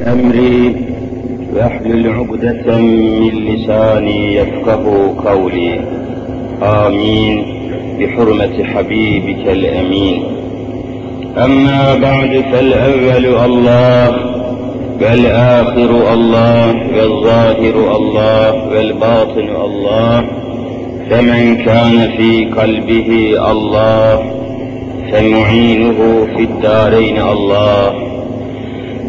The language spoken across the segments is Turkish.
أمري وأحلل عقدة من لساني يفقه قولي. آمين. بحرمة حبيبك الأمين. أما بعد فالأول الله والآخر الله والظاهر الله والباطن الله. فمن كان في قلبه الله فمعينه في الدارين الله.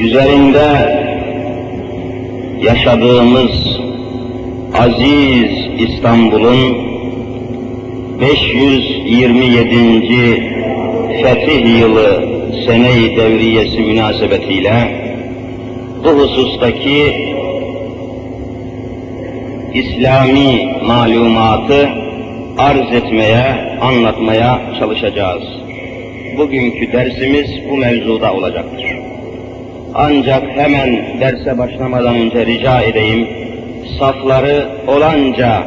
üzerinde yaşadığımız aziz İstanbul'un 527. fetih yılı sene-i devriyesi münasebetiyle bu husustaki İslami malumatı arz etmeye, anlatmaya çalışacağız. Bugünkü dersimiz bu mevzuda olacaktır. Ancak hemen derse başlamadan önce rica edeyim, safları olanca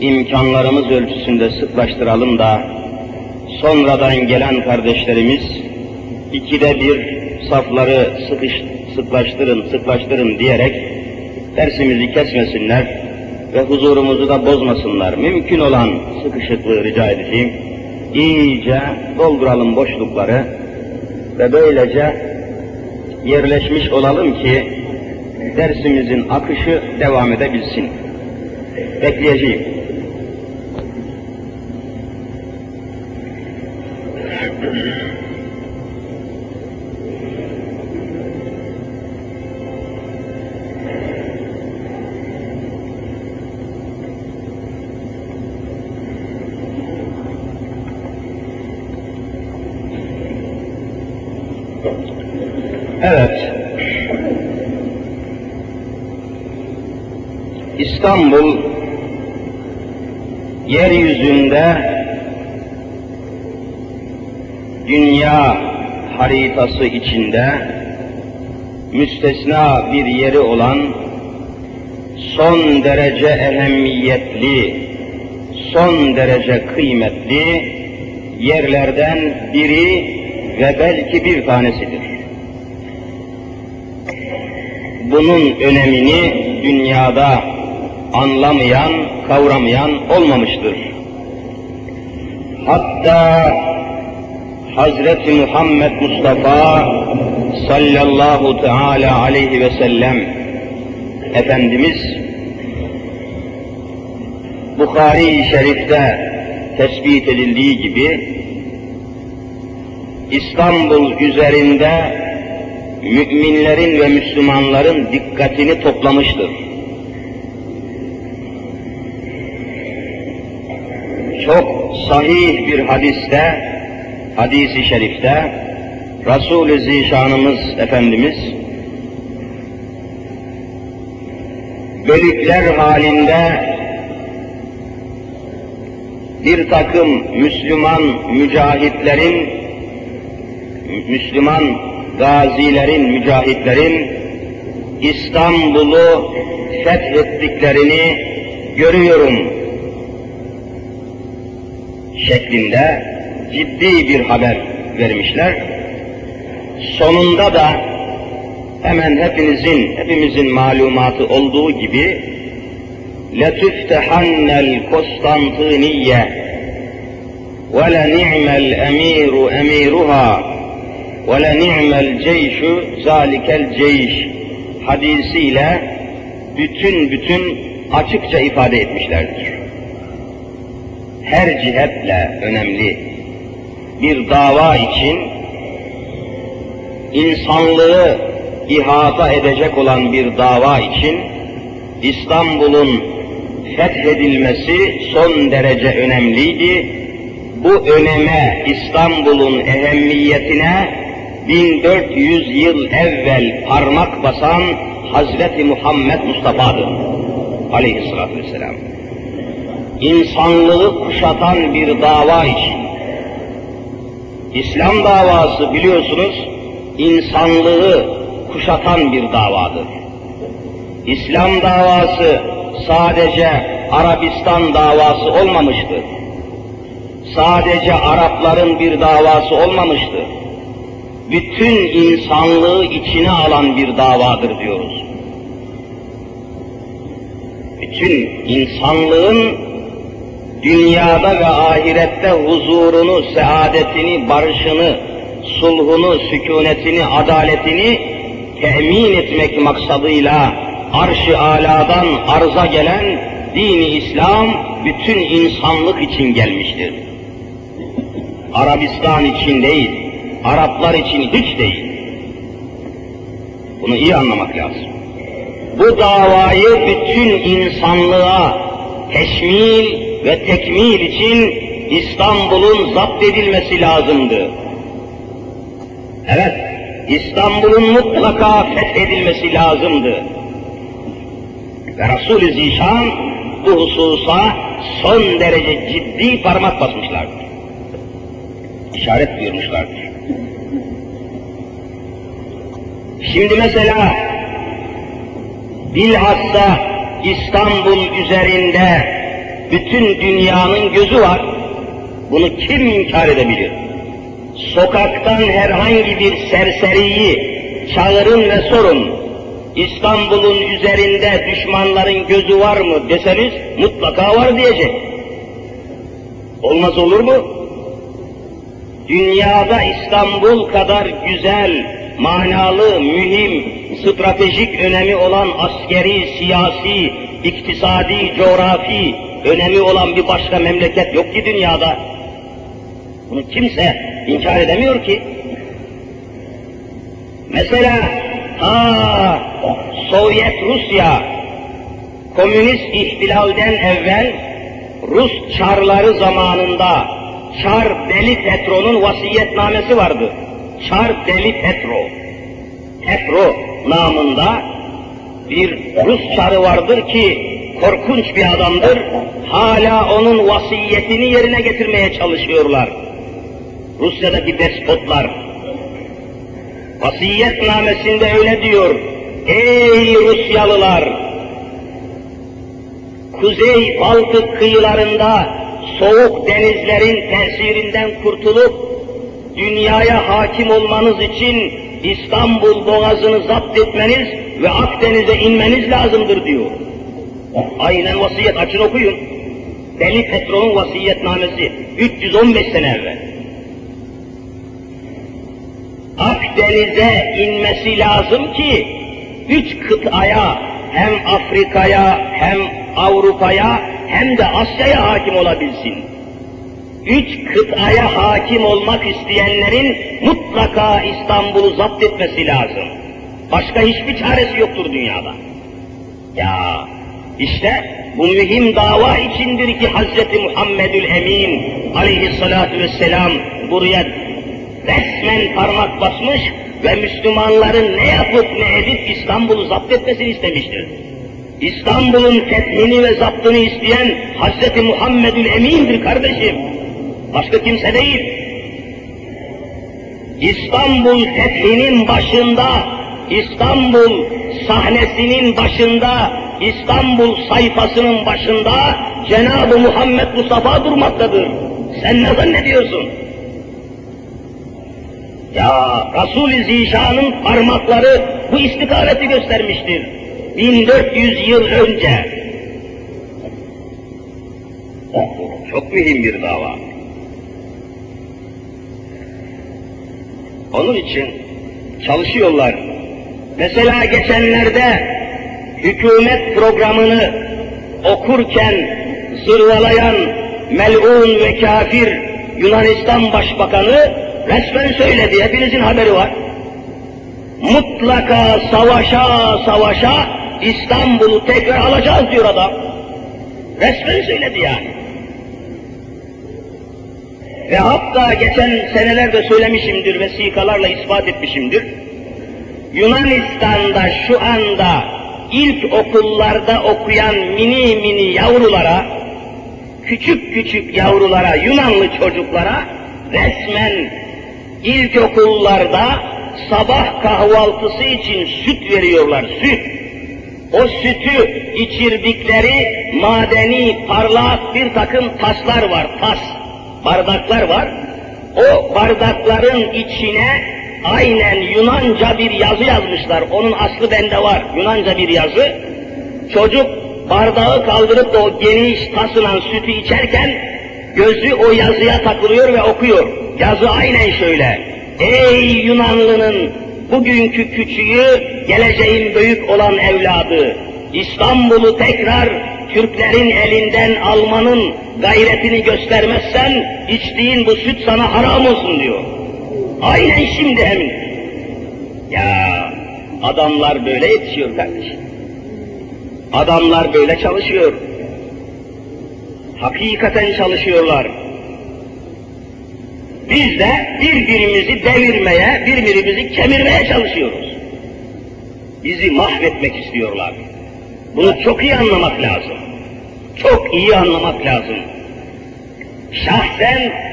imkanlarımız ölçüsünde sıklaştıralım da sonradan gelen kardeşlerimiz ikide bir safları sıkış, sıklaştırın, sıklaştırın diyerek dersimizi kesmesinler ve huzurumuzu da bozmasınlar. Mümkün olan sıkışıklığı rica edeceğim. İyice dolduralım boşlukları ve böylece yerleşmiş olalım ki dersimizin akışı devam edebilsin. Bekleyeceğim. İstanbul yeryüzünde dünya haritası içinde müstesna bir yeri olan son derece ehemmiyetli, son derece kıymetli yerlerden biri ve belki bir tanesidir. Bunun önemini dünyada anlamayan, kavramayan olmamıştır. Hatta Hazreti Muhammed Mustafa sallallahu teala aleyhi ve sellem Efendimiz Bukhari-i Şerif'te tespit edildiği gibi İstanbul üzerinde müminlerin ve Müslümanların dikkatini toplamıştır. Çok sahih bir hadiste, hadisi şerifte Resul-i Zişanımız Efendimiz bölükler halinde bir takım Müslüman mücahitlerin, Müslüman gazilerin, mücahitlerin İstanbul'u fethettiklerini görüyorum şeklinde ciddi bir haber vermişler. Sonunda da hemen hepinizin, hepimizin malumatı olduğu gibi لَتُفْتَحَنَّ الْقُسْطَنْطِينِيَّ وَلَنِعْمَ الْاَمِيرُ اَمِيرُهَا وَلَنِعْمَ الْجَيْشُ ذَٰلِكَ الْجَيْشِ hadisiyle bütün bütün açıkça ifade etmişlerdir. Her cihetle önemli bir dava için insanlığı ihata edecek olan bir dava için İstanbul'un fethedilmesi son derece önemliydi. Bu öneme, İstanbul'un ehemmiyetine 1400 yıl evvel parmak basan Hazreti Muhammed Mustafa'dır. Aleyhisselatü Vesselam. İnsanlığı kuşatan bir dava için. İslam davası biliyorsunuz insanlığı kuşatan bir davadır. İslam davası sadece Arabistan davası olmamıştır. Sadece Arapların bir davası olmamıştır. Bütün insanlığı içine alan bir davadır diyoruz. Bütün insanlığın dünyada ve ahirette huzurunu, saadetini, barışını, sulhunu, sükunetini, adaletini temin etmek maksadıyla arş-ı aladan arza gelen dini İslam bütün insanlık için gelmiştir. Arabistan için değil, Araplar için hiç değil. Bunu iyi anlamak lazım. Bu davayı bütün insanlığa teşmil ve tekmil için İstanbul'un zapt edilmesi lazımdı. Evet, İstanbul'un mutlaka fethedilmesi lazımdı. Ve Resul-i Zişan bu hususa son derece ciddi parmak basmışlardır. İşaret buyurmuşlardır. Şimdi mesela bilhassa İstanbul üzerinde bütün dünyanın gözü var. Bunu kim inkar edebilir? Sokaktan herhangi bir serseriyi çağırın ve sorun. İstanbul'un üzerinde düşmanların gözü var mı deseniz mutlaka var diyecek. Olmaz olur mu? Dünyada İstanbul kadar güzel, manalı, mühim, stratejik önemi olan askeri, siyasi, iktisadi, coğrafi önemi olan bir başka memleket yok ki dünyada. Bunu kimse inkar edemiyor ki. Mesela ta Sovyet Rusya komünist ihtilalden evvel Rus çarları zamanında Çar Deli Petro'nun vasiyetnamesi vardı. Çar Deli Petro. Petro namında bir Rus çarı vardır ki korkunç bir adamdır. Hala onun vasiyetini yerine getirmeye çalışıyorlar. Rusya'daki despotlar. Vasiyetnamesinde öyle diyor. Ey Rusyalılar! Kuzey Baltık kıyılarında soğuk denizlerin tesirinden kurtulup dünyaya hakim olmanız için İstanbul boğazını zapt etmeniz ve Akdeniz'e inmeniz lazımdır diyor. Aynen vasiyet açın okuyun. Deli Petro'nun vasiyetnamesi 315 sene evvel. Akdeniz'e inmesi lazım ki üç kıtaya hem Afrika'ya hem Avrupa'ya hem de Asya'ya hakim olabilsin. Üç kıtaya hakim olmak isteyenlerin mutlaka İstanbul'u zapt etmesi lazım. Başka hiçbir çaresi yoktur dünyada. Ya işte bu mühim dava içindir ki Hz. Muhammedül Emin aleyhissalatu vesselam buraya resmen parmak basmış ve Müslümanların ne yapıp ne edip İstanbul'u zapt etmesini istemiştir. İstanbul'un fethini ve zaptını isteyen Hz. Muhammedül Emin'dir kardeşim. Başka kimse değil. İstanbul fethinin başında, İstanbul sahnesinin başında, İstanbul sayfasının başında Cenab-ı Muhammed Mustafa durmaktadır. Sen ne zannediyorsun? Ya Resul-i Zişan'ın parmakları bu istikameti göstermiştir. 1400 yıl önce. Çok mühim bir dava. Onun için çalışıyorlar. Mesela geçenlerde hükümet programını okurken zırvalayan melun ve kafir Yunanistan Başbakanı resmen söyledi, hepinizin haberi var. Mutlaka savaşa savaşa İstanbul'u tekrar alacağız diyor adam. Resmen söyledi yani. Ve hatta geçen senelerde söylemişimdir, vesikalarla ispat etmişimdir. Yunanistan'da şu anda ilk okullarda okuyan mini mini yavrulara, küçük küçük yavrulara, Yunanlı çocuklara resmen ilkokullarda sabah kahvaltısı için süt veriyorlar, süt. O sütü içirdikleri madeni parlak bir takım taslar var, tas, bardaklar var. O bardakların içine aynen Yunanca bir yazı yazmışlar. Onun aslı bende var, Yunanca bir yazı. Çocuk bardağı kaldırıp da o geniş tasılan sütü içerken gözü o yazıya takılıyor ve okuyor. Yazı aynen şöyle. Ey Yunanlının bugünkü küçüğü, geleceğin büyük olan evladı, İstanbul'u tekrar Türklerin elinden almanın gayretini göstermezsen, içtiğin bu süt sana haram olsun diyor. Aynen şimdi emin. Ya adamlar böyle yetişiyor kardeşim. Adamlar böyle çalışıyor. Hakikaten çalışıyorlar. Biz de birbirimizi devirmeye, birbirimizi kemirmeye çalışıyoruz. Bizi mahvetmek istiyorlar. Bunu çok iyi anlamak lazım. Çok iyi anlamak lazım. Şahsen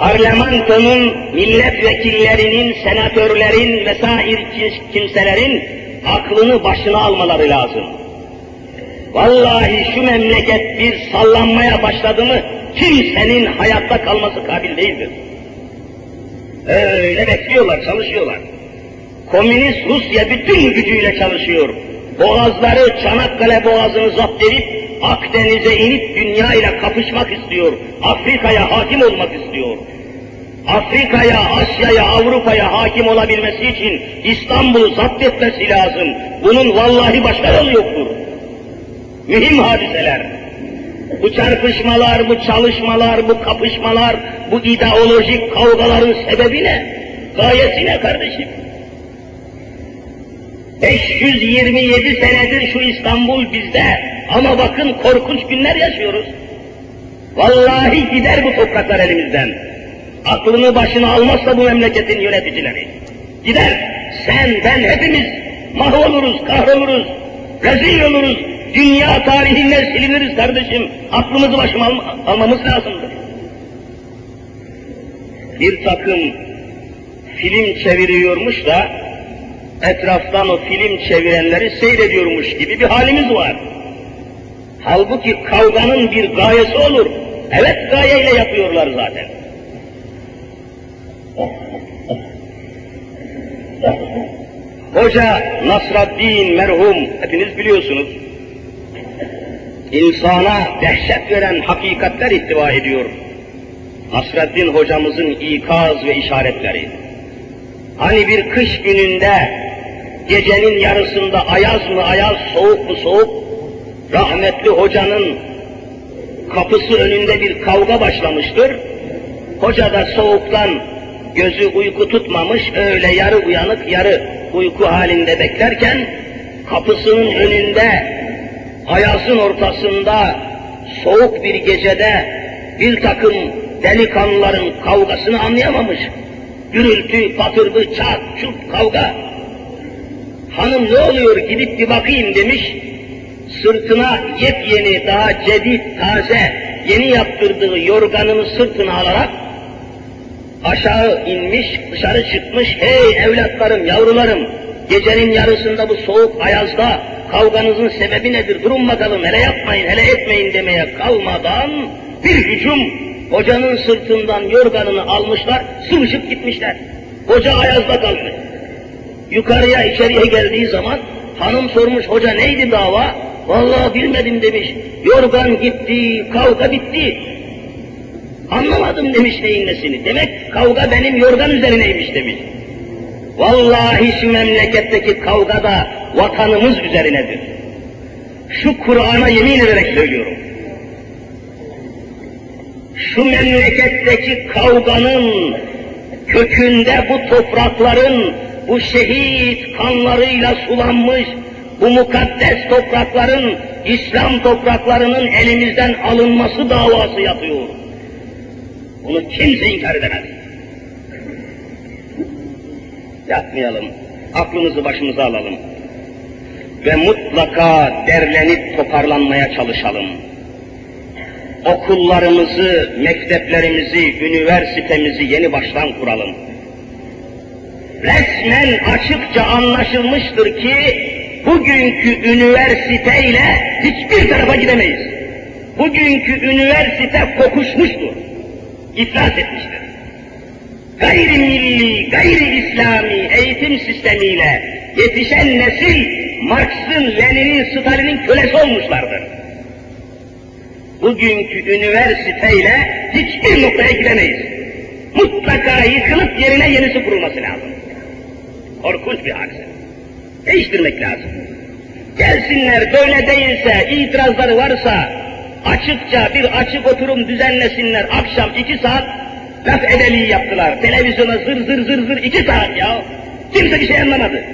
parlamentonun, milletvekillerinin, senatörlerin vesaire kimselerin aklını başına almaları lazım. Vallahi şu memleket bir sallanmaya başladı mı kimsenin hayatta kalması kabil değildir. Öyle bekliyorlar, çalışıyorlar. Komünist Rusya bütün gücüyle çalışıyor. Boğazları, Çanakkale boğazını zapt edip Akdeniz'e inip dünya ile kapışmak istiyor. Afrika'ya hakim olmak istiyor. Afrika'ya, Asya'ya, Avrupa'ya hakim olabilmesi için İstanbul'u zapt etmesi lazım. Bunun vallahi başka yolu yoktur. Mühim hadiseler. Bu çarpışmalar, bu çalışmalar, bu kapışmalar, bu ideolojik kavgaların sebebi ne? Gayesi ne kardeşim? 527 senedir şu İstanbul bizde ama bakın korkunç günler yaşıyoruz. Vallahi gider bu topraklar elimizden. Aklını başına almazsa bu memleketin yöneticileri. Gider. Sen, ben hepimiz mahvoluruz, kahroluruz, rezil oluruz. Dünya tarihinden siliniriz kardeşim. Aklımızı başıma alma, almamız lazımdır. Bir takım film çeviriyormuş da etraftan o film çevirenleri seyrediyormuş gibi bir halimiz var. Halbuki kavganın bir gayesi olur. Evet gayeyle yapıyorlar zaten. Hoca Nasraddin merhum, hepiniz biliyorsunuz. İnsana dehşet veren hakikatler ittiva ediyor. Nasreddin hocamızın ikaz ve işaretleri. Hani bir kış gününde gecenin yarısında ayaz mı ayaz, soğuk mu soğuk, rahmetli hocanın kapısı önünde bir kavga başlamıştır. Hoca da soğuktan gözü uyku tutmamış, öyle yarı uyanık, yarı uyku halinde beklerken, kapısının önünde, ayazın ortasında, soğuk bir gecede bir takım delikanlıların kavgasını anlayamamış. Gürültü, patırdı, çat, çut, kavga. Hanım ne oluyor gidip bir bakayım demiş. Sırtına yepyeni, daha cedid, taze, yeni yaptırdığı yorganını sırtına alarak aşağı inmiş, dışarı çıkmış. Hey evlatlarım, yavrularım, gecenin yarısında bu soğuk ayazda kavganızın sebebi nedir? Durun bakalım, hele yapmayın, hele etmeyin demeye kalmadan bir hücum hocanın sırtından yorganını almışlar, sıvışıp gitmişler. Hoca ayazda kalmış. Yukarıya içeriye geldiği zaman hanım sormuş hoca neydi dava? Vallahi bilmedim demiş. Yorgan gitti, kavga bitti. Anlamadım demiş neyin nesini. Demek kavga benim yorgan üzerineymiş demiş. Vallahi şu memleketteki kavga da vatanımız üzerinedir. Şu Kur'an'a yemin ederek söylüyorum. Şu memleketteki kavganın kökünde bu toprakların bu şehit kanlarıyla sulanmış bu mukaddes toprakların İslam topraklarının elimizden alınması davası yapıyor. Bunu kimse inkar edemez. Yapmayalım. Aklımızı başımıza alalım. Ve mutlaka derlenip toparlanmaya çalışalım. Okullarımızı, mekteplerimizi, üniversitemizi yeni baştan kuralım. Resmen açıkça anlaşılmıştır ki bugünkü üniversiteyle hiçbir tarafa gidemeyiz. Bugünkü üniversite kokuşmuştur. İflas etmiştir. Gayri milli, gayri İslami eğitim sistemiyle yetişen nesil Marx'ın, Lenin'in, Stalin'in kölesi olmuşlardır. Bugünkü üniversiteyle hiçbir noktaya gidemeyiz. Mutlaka yıkılıp yerine yenisi kurulması lazım. Korkunç bir hadise. Değiştirmek lazım. Gelsinler böyle değilse, itirazları varsa açıkça bir açık oturum düzenlesinler. Akşam iki saat laf edeliği yaptılar. Televizyona zır zır zır zır iki saat ya. Kimse bir şey anlamadı.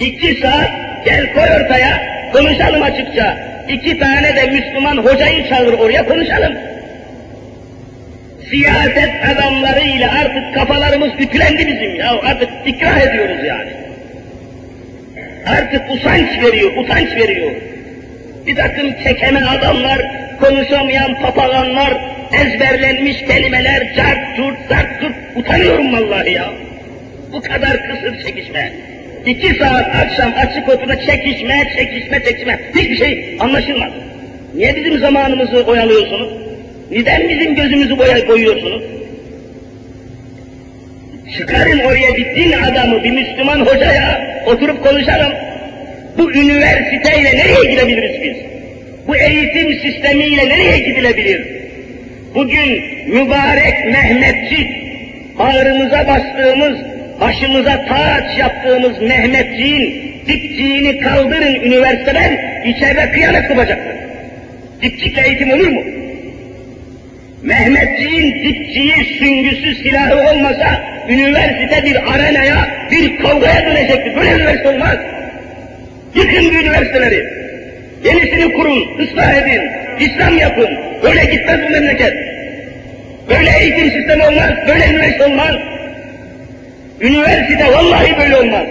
İki saat gel koy ortaya konuşalım açıkça. İki tane de Müslüman hocayı çağır oraya konuşalım. Siyaset adamlarıyla artık kafalarımız ütülendi bizim ya. Artık ikrah ediyoruz yani. Artık usanç veriyor, utanç veriyor. Bir takım çekeme adamlar, konuşamayan papaganlar, ezberlenmiş kelimeler, cart curt, zart curt, utanıyorum vallahi ya. Bu kadar kısır çekişme. İki saat akşam açık oturup çekişme, çekişme, çekişme. Hiçbir şey anlaşılmaz. Niye bizim zamanımızı oyalıyorsunuz? Neden bizim gözümüzü boya koyuyorsunuz? Çıkarın oraya bir din adamı, bir Müslüman hocaya oturup konuşalım. Bu üniversiteyle nereye gidebiliriz biz? Bu eğitim sistemiyle nereye gidilebilir? Bugün mübarek Mehmetçik, bağrımıza bastığımız, başımıza taç yaptığımız Mehmetçiğin dipçiğini kaldırın üniversiteden, içeride kıyamet kopacaktır. Dipçikle eğitim olur mu? Mehmetçiğin dipçiği, süngüsü, silahı olmasa üniversite bir arenaya, bir kavgaya dönecektir. Böyle üniversite olmaz. Yıkın bu üniversiteleri. Yenisini kurun, ıslah edin, İslam yapın. Böyle gitmez bu memleket. Böyle eğitim sistemi olmaz, böyle üniversite olmaz. Üniversite vallahi böyle olmaz.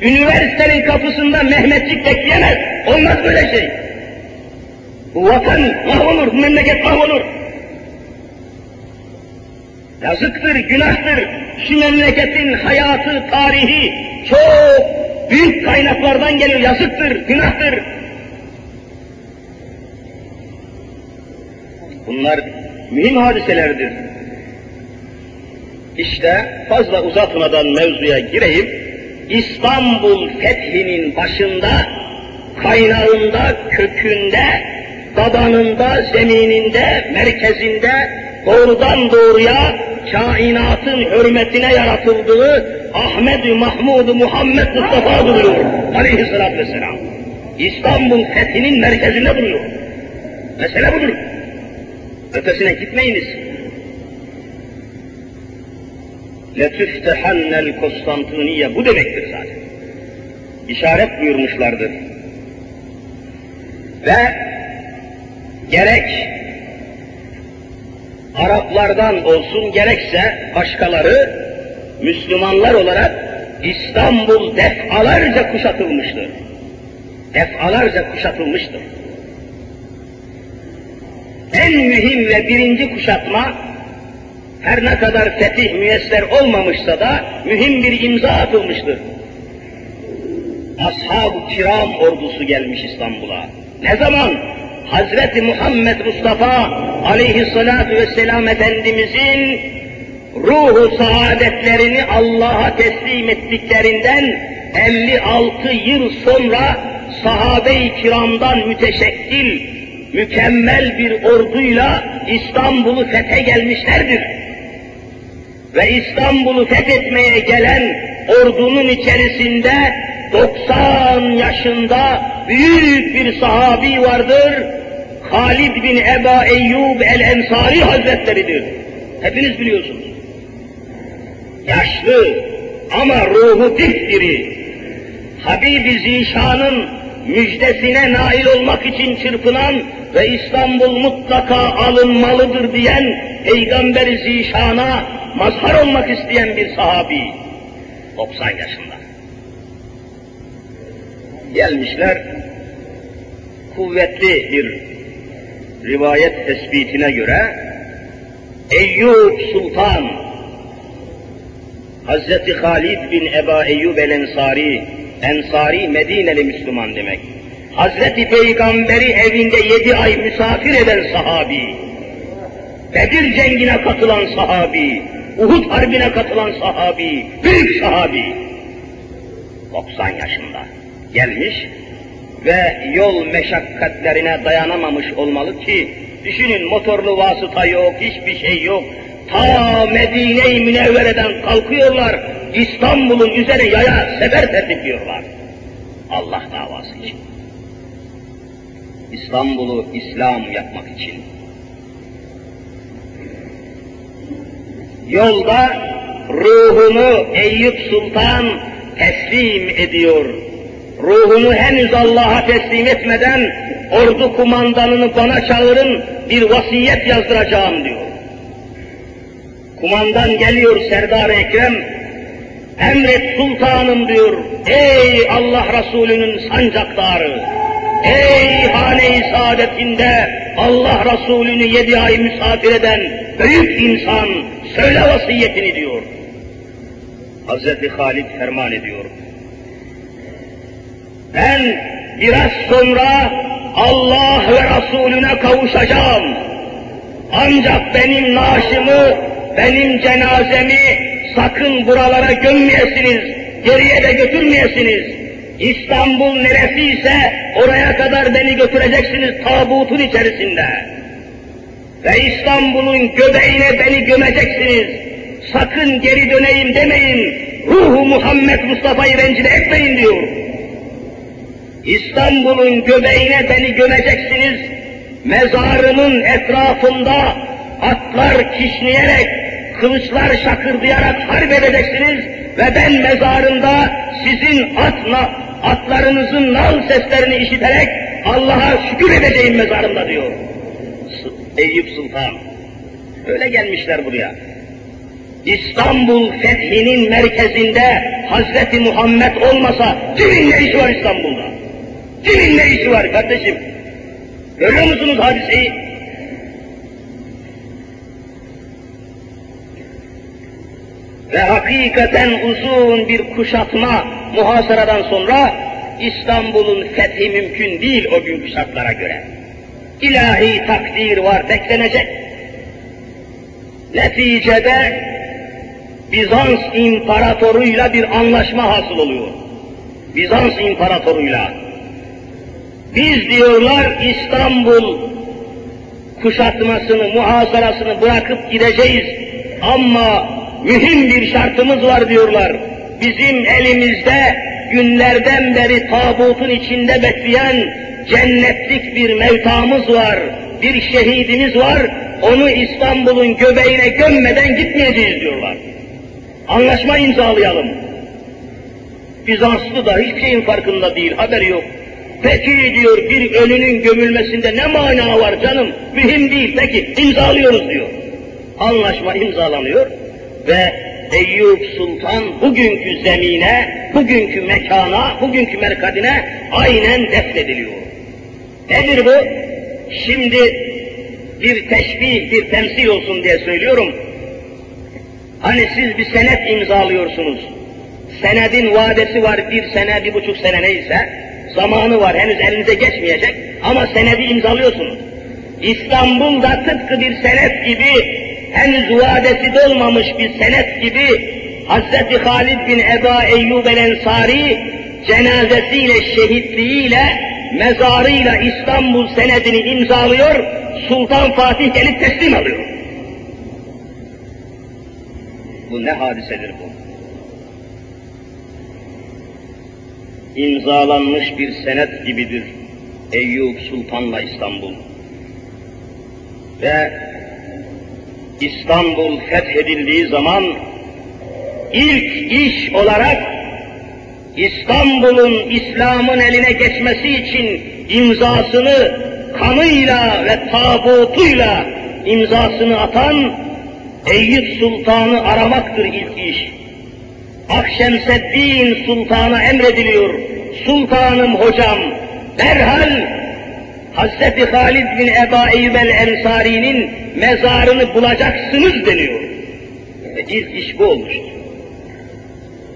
Üniversitenin kapısında Mehmetçik bekleyemez. Olmaz böyle şey. Vatan mahvolur, memleket mahvolur. Yazıktır, günahtır. Şu memleketin hayatı, tarihi çok büyük kaynaklardan geliyor. Yazıktır, günahtır. Bunlar mühim hadiselerdir. İşte fazla uzatmadan mevzuya gireyim. İstanbul fethinin başında, kaynağında, kökünde, tabanında, zemininde, merkezinde doğrudan doğruya kainatın hürmetine yaratıldığı Ahmed Mahmud Muhammed Mustafa duruyor. Aleyhisselatü Vesselam. İstanbul fethinin merkezinde duruyor. Mesele budur. Ötesine gitmeyiniz. لَتُفْتَحَنَّ الْكُسْتَنْتِنِيَّ Bu demektir zaten. İşaret buyurmuşlardır. Ve gerek Araplardan olsun gerekse başkaları Müslümanlar olarak İstanbul defalarca kuşatılmıştır. Defalarca kuşatılmıştır. En mühim ve birinci kuşatma her ne kadar fetih müyesser olmamışsa da mühim bir imza atılmıştır. Ashab-ı kiram ordusu gelmiş İstanbul'a. Ne zaman? Hazreti Muhammed Mustafa aleyhissalatu vesselam Efendimizin ruhu saadetlerini Allah'a teslim ettiklerinden 56 yıl sonra sahabe-i kiramdan müteşekkil, mükemmel bir orduyla İstanbul'u fethe gelmişlerdir. Ve İstanbul'u fethetmeye gelen ordunun içerisinde 90 yaşında büyük bir sahabi vardır. Halid bin Eba Eyyub el-Ensari Hazretleridir. Hepiniz biliyorsunuz. Yaşlı ama ruhu dipdiri. Habibi Zişan'ın müjdesine nail olmak için çırpınan ve İstanbul mutlaka alınmalıdır diyen Peygamber-i Zişan'a mazhar olmak isteyen bir sahabi. 90 yaşında. Gelmişler, kuvvetli bir rivayet tespitine göre Eyyub Sultan Hazreti Halid bin Eba Eyyub el Ensari Ensari Medineli Müslüman demek. Hazreti Peygamberi evinde yedi ay misafir eden sahabi, Bedir cengine katılan sahabi, Uhud harbine katılan sahabi, büyük sahabi, 90 yaşında gelmiş ve yol meşakkatlerine dayanamamış olmalı ki, düşünün motorlu vasıta yok, hiçbir şey yok, ta Medine-i Münevvere'den kalkıyorlar, İstanbul'un üzerine yaya sefer tertipliyorlar. Allah davası için. İstanbul'u İslam yapmak için. Yolda ruhunu Eyüp Sultan teslim ediyor. Ruhunu henüz Allah'a teslim etmeden ordu kumandanını bana çağırın bir vasiyet yazdıracağım diyor. Kumandan geliyor Serdar Ekrem, emret sultanım diyor, ey Allah Resulü'nün sancaktarı, ey hane-i saadetinde Allah Resulü'nü yedi ay misafir eden büyük insan, söyle vasiyetini diyor. Hazreti Halid ferman ediyor. Ben biraz sonra Allah ve Resulüne kavuşacağım. Ancak benim naaşımı, benim cenazemi sakın buralara gömmeyesiniz, geriye de götürmeyesiniz. İstanbul neresiyse oraya kadar beni götüreceksiniz tabutun içerisinde. Ve İstanbul'un göbeğine beni gömeceksiniz. Sakın geri döneyim demeyin. Ruhu Muhammed Mustafa'yı rencide etmeyin diyor. İstanbul'un göbeğine beni gömeceksiniz. Mezarımın etrafında atlar kişneyerek, kılıçlar şakırdayarak harp edeceksiniz ve ben mezarında sizin atla, atlarınızın nal seslerini işiterek Allah'a şükür edeceğim mezarımda diyor. Eyüp Sultan. Öyle gelmişler buraya. İstanbul fethinin merkezinde Hazreti Muhammed olmasa kimin ne işi var İstanbul'da? Kimin ne işi var kardeşim? Görüyor musunuz hadiseyi? Ve hakikaten uzun bir kuşatma muhasaradan sonra İstanbul'un fethi mümkün değil o günkü şartlara göre. İlahi takdir var, beklenecek. Neticede Bizans imparatoruyla bir anlaşma hasıl oluyor. Bizans imparatoruyla. Biz diyorlar İstanbul kuşatmasını, muhasarasını bırakıp gideceğiz ama mühim bir şartımız var diyorlar. Bizim elimizde günlerden beri tabutun içinde bekleyen cennetlik bir mevtamız var, bir şehidimiz var, onu İstanbul'un göbeğine gömmeden gitmeyeceğiz diyorlar. Anlaşma imzalayalım. Bizanslı da hiçbir şeyin farkında değil, haberi yok. Peki diyor bir ölünün gömülmesinde ne mana var canım? Mühim değil, peki imzalıyoruz diyor. Anlaşma imzalanıyor ve Eyüp Sultan bugünkü zemine, bugünkü mekana, bugünkü merkadine aynen defnediliyor. Nedir bu? Şimdi bir teşbih, bir temsil olsun diye söylüyorum. Hani siz bir senet imzalıyorsunuz. Senedin vadesi var bir sene, bir buçuk sene neyse. Zamanı var, henüz elinize geçmeyecek ama senedi imzalıyorsunuz. İstanbul'da tıpkı bir senet gibi, henüz vadesi dolmamış bir senet gibi Hz. Halid bin Eba Eyyub el Ensari cenazesiyle, şehitliğiyle, mezarıyla İstanbul senedini imzalıyor, Sultan Fatih gelip teslim alıyor. Bu ne hadisedir bu? İmzalanmış bir senet gibidir Eyüp Sultan'la İstanbul. Ve İstanbul fethedildiği zaman ilk iş olarak İstanbul'un İslam'ın eline geçmesi için imzasını kanıyla ve tabutuyla imzasını atan Eyüp Sultan'ı aramaktır ilk iş. Akşemseddin Sultan'a emrediliyor. Sultanım hocam, derhal Hazreti Halid bin Eba Eyyub el-Ensari'nin mezarını bulacaksınız deniyor. Ve ilk iş bu olmuştur.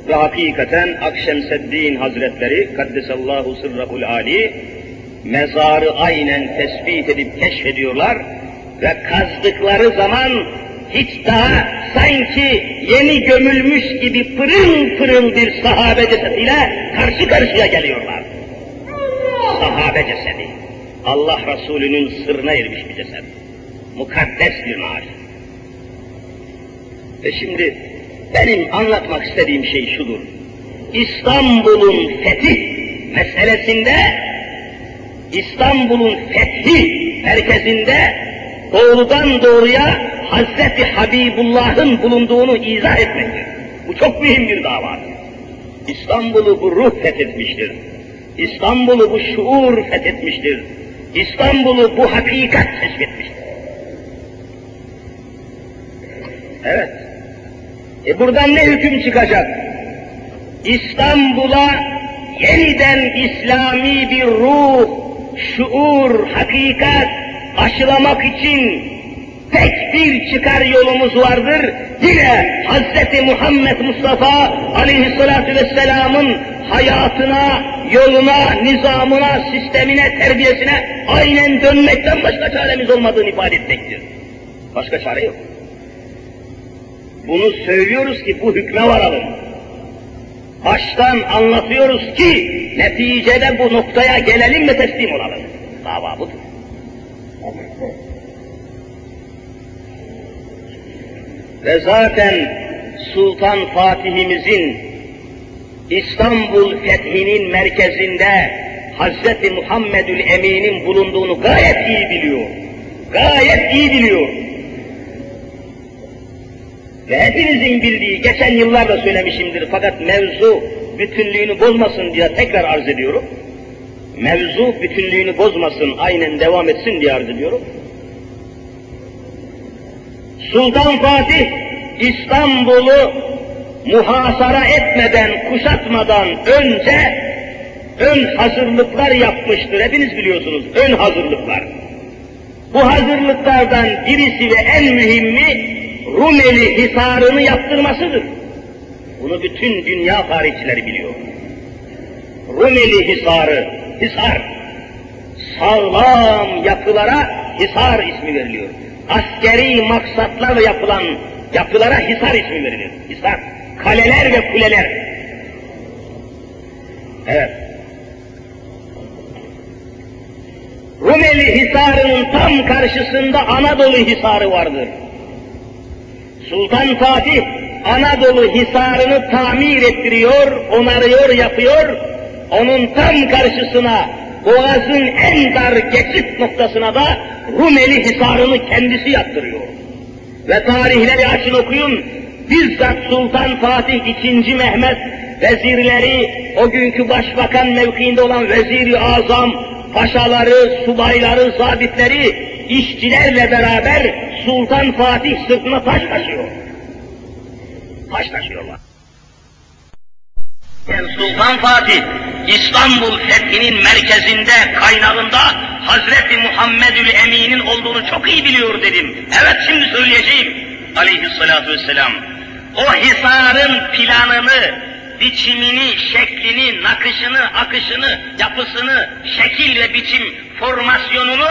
Ve hakikaten Akşemseddin Hazretleri Kaddesallahu sırrahul ali mezarı aynen tespit edip keşfediyorlar ve kazdıkları zaman hiç daha sanki yeni gömülmüş gibi pırıl pırıl bir sahabe cesediyle karşı karşıya geliyorlar. Sahabe cesedi. Allah Resulü'nün sırrına ermiş bir ceset. Mukaddes bir maaş. Ve şimdi benim anlatmak istediğim şey şudur. İstanbul'un fetih meselesinde İstanbul'un fethi merkezinde doğrudan doğruya Hazreti Habibullah'ın bulunduğunu izah etmektir. Bu çok mühim bir davadır. İstanbul'u bu ruh fethetmiştir. İstanbul'u bu şuur fethetmiştir. İstanbul'u bu hakikat keşfetmiştir. Evet. E buradan ne hüküm çıkacak? İstanbul'a yeniden İslami bir ruh, şuur, hakikat aşılamak için tek bir çıkar yolumuz vardır. Yine Hz. Muhammed Mustafa aleyhissalatü vesselamın hayatına, yoluna, nizamına, sistemine, terbiyesine aynen dönmekten başka çaremiz olmadığını ifade etmektir. Başka çare yok. Bunu söylüyoruz ki bu hükme varalım. Baştan anlatıyoruz ki neticede bu noktaya gelelim ve teslim olalım. Dava budur. Ve zaten Sultan Fatih'imizin İstanbul fethinin merkezinde Hz. Muhammedül Emin'in bulunduğunu gayet iyi biliyor. Gayet iyi biliyor. Ve hepinizin bildiği, geçen yıllarda söylemişimdir fakat mevzu bütünlüğünü bozmasın diye tekrar arz ediyorum. Mevzu bütünlüğünü bozmasın, aynen devam etsin diye arz ediyorum. Sultan Fatih İstanbul'u muhasara etmeden, kuşatmadan önce ön hazırlıklar yapmıştır. Hepiniz biliyorsunuz, ön hazırlıklar. Bu hazırlıklardan birisi ve en mühimi Rumeli Hisarı'nı yaptırmasıdır. Bunu bütün dünya tarihçileri biliyor. Rumeli Hisarı, Hisar, sağlam yapılara Hisar ismi veriliyor. Askeri maksatlarla yapılan yapılara Hisar ismi verilir. Hisar, kaleler ve kuleler. Evet. Rumeli Hisarı'nın tam karşısında Anadolu Hisarı vardır. Sultan Fatih Anadolu Hisarı'nı tamir ettiriyor, onarıyor, yapıyor. Onun tam karşısına Boğaz'ın en dar geçit noktasına da Rumeli Hisarı'nı kendisi yaptırıyor. Ve tarihleri açın okuyun. Bizzat Sultan Fatih II. Mehmet vezirleri, o günkü başbakan mevkiinde olan veziri azam, paşaları, subayları, zabitleri, işçilerle beraber Sultan Fatih sırtına taş taşıyor. Taş taşıyorlar. Yani Sultan Fatih İstanbul fethinin merkezinde, kaynağında Hazreti Muhammedül Emin'in olduğunu çok iyi biliyor dedim. Evet şimdi söyleyeceğim aleyhissalatu vesselam. O hisarın planını, biçimini, şeklini, nakışını, akışını, yapısını, şekil ve biçim formasyonunu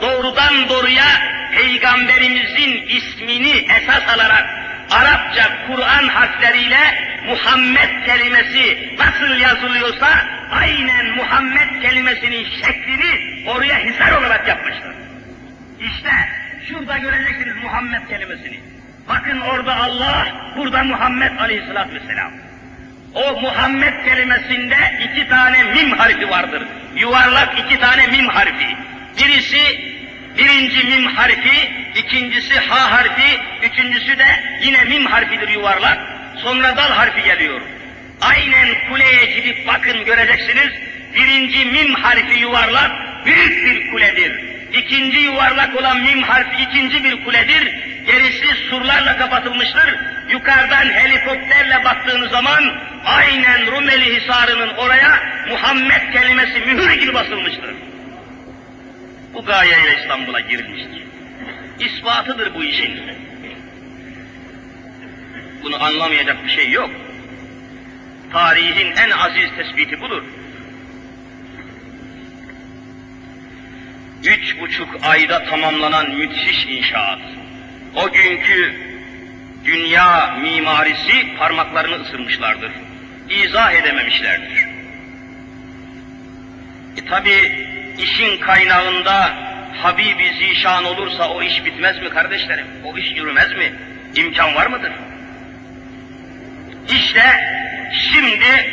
doğrudan doğruya Peygamberimizin ismini esas alarak Arapça Kur'an harfleriyle Muhammed kelimesi nasıl yazılıyorsa aynen Muhammed kelimesinin şeklini oraya hisar olarak yapmışlar. İşte şurada göreceksiniz Muhammed kelimesini. Bakın orada Allah, burada Muhammed aleyhissalatü vesselam. O Muhammed kelimesinde iki tane mim harfi vardır. Yuvarlak iki tane mim harfi. Birisi birinci mim harfi, ikincisi ha harfi, üçüncüsü de yine mim harfidir yuvarlak. Sonra dal harfi geliyor. Aynen kuleye gidip bakın göreceksiniz. Birinci mim harfi yuvarlak, büyük bir kuledir. İkinci yuvarlak olan mim harfi ikinci bir kuledir. Gerisi surlarla kapatılmıştır. Yukarıdan helikopterle baktığınız zaman aynen Rumeli Hisarı'nın oraya Muhammed kelimesi mühür gibi basılmıştır. Bu gayeyle İstanbul'a girilmiştir. İspatıdır bu işin. Bunu anlamayacak bir şey yok. Tarihin en aziz tespiti budur. Üç buçuk ayda tamamlanan müthiş inşaat. O günkü dünya mimarisi parmaklarını ısırmışlardır. İzah edememişlerdir. E tabi işin kaynağında Habibi Zişan olursa o iş bitmez mi kardeşlerim? O iş yürümez mi? İmkan var mıdır? İşte şimdi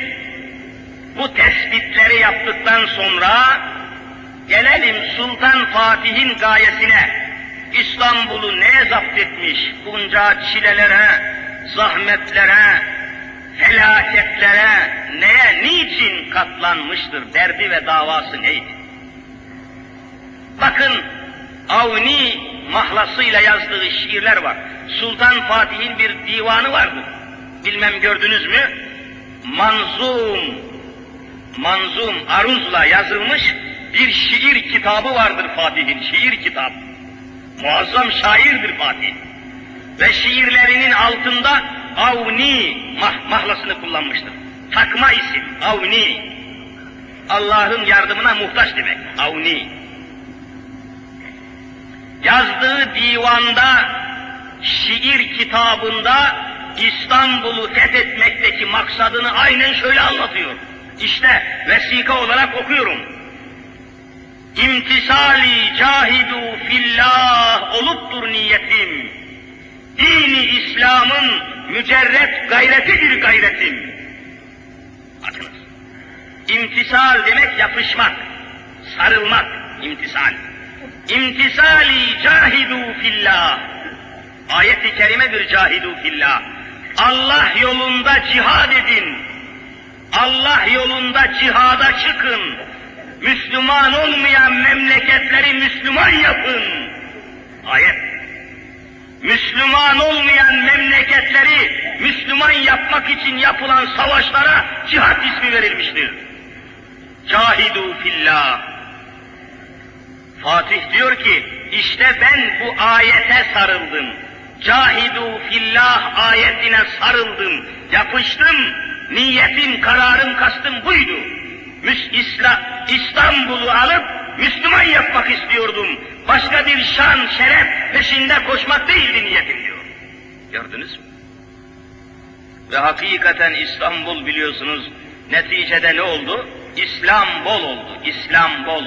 bu tespitleri yaptıktan sonra gelelim Sultan Fatih'in gayesine. İstanbul'u neye zapt etmiş? Bunca çilelere, zahmetlere, felaketlere, neye, niçin katlanmıştır? Derdi ve davası neydi? Bakın Avni mahlasıyla yazdığı şiirler var. Sultan Fatih'in bir divanı vardı. Bilmem gördünüz mü? Manzum, manzum aruzla yazılmış bir şiir kitabı vardır Fatih'in, şiir kitabı. Muazzam şairdir Fatih. Ve şiirlerinin altında Avni mah mahlasını kullanmıştır. Takma isim, Avni. Allah'ın yardımına muhtaç demek, Avni. Yazdığı divanda, şiir kitabında İstanbul'u fethetmekteki maksadını aynen şöyle anlatıyor. İşte vesika olarak okuyorum. İmtisali cahidu fillah oluptur niyetim. Dini İslam'ın mücerret gayretidir gayretim. Bakınız. İmtisal demek yapışmak, sarılmak, imtisal. İmtisali cahidu fillah. Ayet-i kerimedir cahidu fillah. Allah yolunda cihad edin. Allah yolunda cihada çıkın. Müslüman olmayan memleketleri Müslüman yapın. Ayet. Müslüman olmayan memleketleri Müslüman yapmak için yapılan savaşlara cihat ismi verilmiştir. Cahidu fillah. Fatih diyor ki, işte ben bu ayete sarıldım. Cahidu fillah ayetine sarıldım, yapıştım, niyetim, kararım, kastım buydu. İsla, İstanbul'u alıp Müslüman yapmak istiyordum. Başka bir şan, şeref peşinde koşmak değildi niyetim diyor. Gördünüz mü? Ve hakikaten İstanbul biliyorsunuz neticede ne oldu? İslam bol oldu. İslam bol.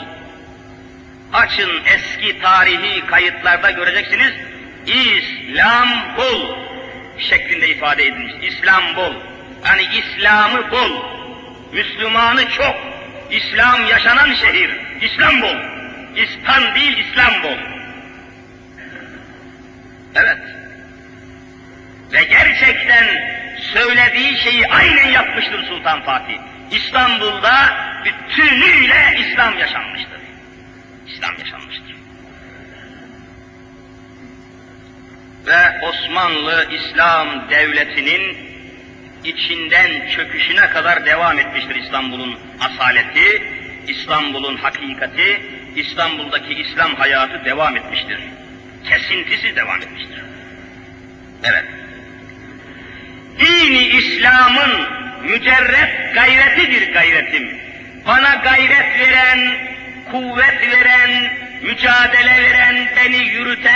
Açın eski tarihi kayıtlarda göreceksiniz. İslam bol şeklinde ifade edilmiş. İslam bol. Yani İslam'ı bol. Müslümanı çok. İslam yaşanan şehir. İslam bol. İstan değil İslam bol. Evet. Ve gerçekten söylediği şeyi aynen yapmıştır Sultan Fatih. İstanbul'da bütünüyle İslam yaşanmıştır. İslam yaşanmıştır. Ve Osmanlı İslam Devleti'nin içinden çöküşüne kadar devam etmiştir İstanbul'un asaleti, İstanbul'un hakikati, İstanbul'daki İslam hayatı devam etmiştir. Kesintisi devam etmiştir. Evet. Dini İslam'ın mücerret gayretidir gayretim. Bana gayret veren, kuvvet veren, mücadele veren, beni yürüten,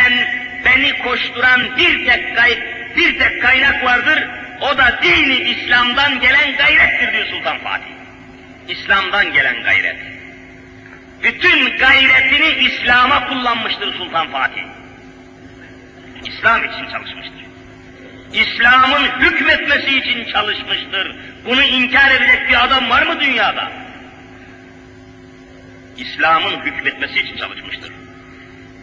beni koşturan bir tek gay bir tek kaynak vardır. O da dini İslam'dan gelen gayrettir diyor Sultan Fatih. İslam'dan gelen gayret. Bütün gayretini İslam'a kullanmıştır Sultan Fatih. İslam için çalışmıştır. İslam'ın hükmetmesi için çalışmıştır. Bunu inkar edecek bir adam var mı dünyada? İslam'ın hükmetmesi için çalışmıştır.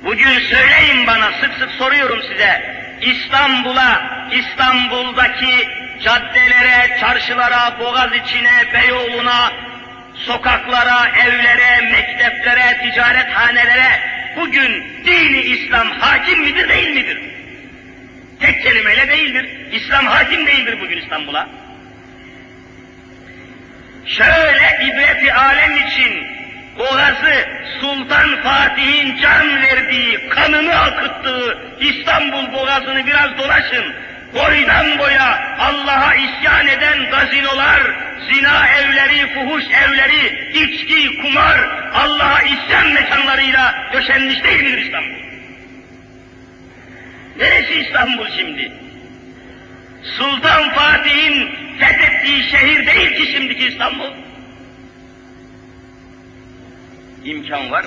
Bugün söyleyin bana, sık sık soruyorum size, İstanbul'a, İstanbul'daki caddelere, çarşılara, boğaz içine, Beyoğlu'na, sokaklara, evlere, mekteplere, ticarethanelere bugün dini İslam hakim midir değil midir? Tek kelimeyle değildir. İslam hakim değildir bugün İstanbul'a. Şöyle ibreti alem için Boğazı Sultan Fatih'in can verdiği, kanını akıttığı İstanbul Boğazı'nı biraz dolaşın. Boydan boya Allah'a isyan eden gazinolar, zina evleri, fuhuş evleri, içki, kumar, Allah'a isyan mekanlarıyla döşenmiş değil midir İstanbul? Neresi İstanbul şimdi? Sultan Fatih'in fethettiği şehir değil ki şimdiki İstanbul. İmkan var.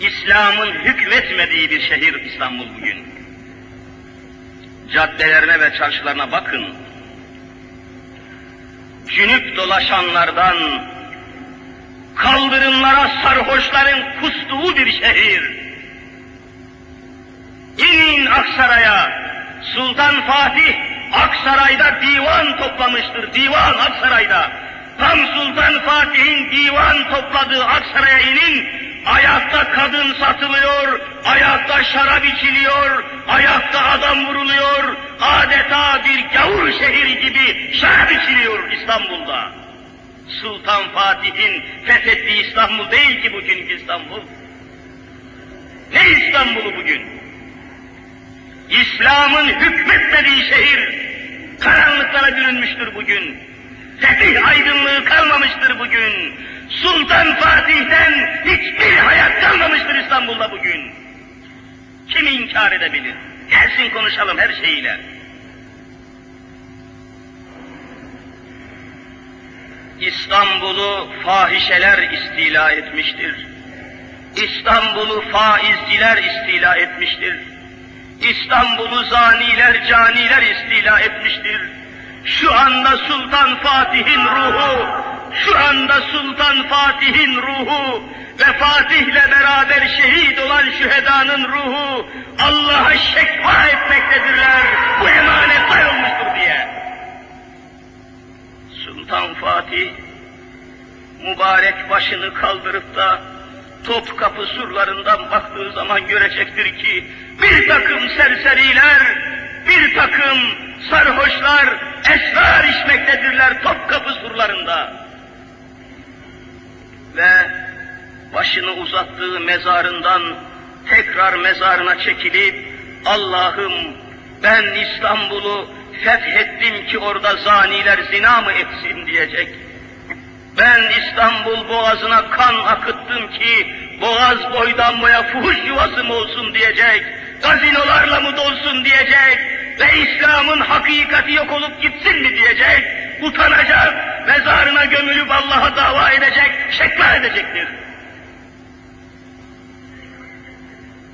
İslam'ın hükmetmediği bir şehir İstanbul bugün. Caddelerine ve çarşılarına bakın. Cünüp dolaşanlardan, kaldırımlara sarhoşların kustuğu bir şehir. İnin Aksaray'a, Sultan Fatih Aksaray'da divan toplamıştır, divan Aksaray'da. Tam Sultan Fatih'in divan topladığı Aksaray'a inin, ayakta kadın satılıyor, ayakta şarap içiliyor, ayakta adam vuruluyor, adeta bir gavur şehir gibi şarap içiliyor İstanbul'da. Sultan Fatih'in fethettiği İstanbul değil ki bugünkü İstanbul. Ne İstanbul'u bugün? İslam'ın hükmetmediği şehir karanlıklara bürünmüştür bugün. Fetih aydınlığı kalmamıştır bugün. Sultan Fatih'ten hiçbir hayat kalmamıştır İstanbul'da bugün. Kim inkar edebilir? Gelsin konuşalım her şeyiyle. İstanbul'u fahişeler istila etmiştir. İstanbul'u faizciler istila etmiştir. İstanbul'u zaniler, caniler istila etmiştir. Şu anda Sultan Fatih'in ruhu, şu anda Sultan Fatih'in ruhu ve Fatih'le beraber şehit olan şühedanın ruhu Allah'a şekva etmektedirler. Bu emanet olmuştur diye. Sultan Fatih mübarek başını kaldırıp da Topkapı surlarından baktığı zaman görecektir ki bir takım serseriler, bir takım sarhoşlar esrar içmektedirler Topkapı surlarında. Ve başını uzattığı mezarından tekrar mezarına çekilip Allah'ım ben İstanbul'u fethettim ki orada zaniler zina mı etsin diyecek. Ben İstanbul boğazına kan akıttım ki boğaz boydan boya fuhuş yuvası mı olsun diyecek. Gazinolarla mı dolsun diyecek ve İslam'ın hakikati yok olup gitsin mi diyecek. Utanacak, mezarına gömülüp Allah'a dava edecek, şekva edecektir.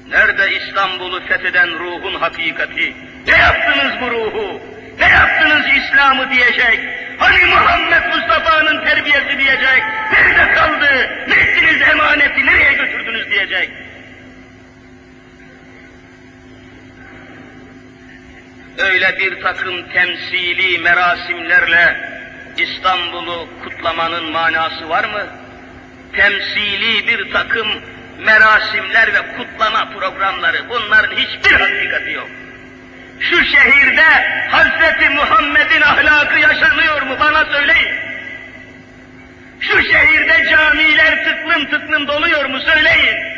Nerede İstanbul'u fetheden ruhun hakikati? Ne yaptınız bu ruhu? Ne yaptınız İslam'ı diyecek? Hani Muhammed Mustafa'nın terbiyesi diyecek? Nerede kaldı? Ne ettiniz emaneti, nereye götürdünüz diyecek? Öyle bir takım temsili merasimlerle İstanbul'u kutlamanın manası var mı? Temsili bir takım merasimler ve kutlama programları bunların hiçbir hakikati yok. Şu şehirde Hazreti Muhammed'in ahlakı yaşanıyor mu bana söyleyin. Şu şehirde camiler tıklım tıklım doluyor mu söyleyin.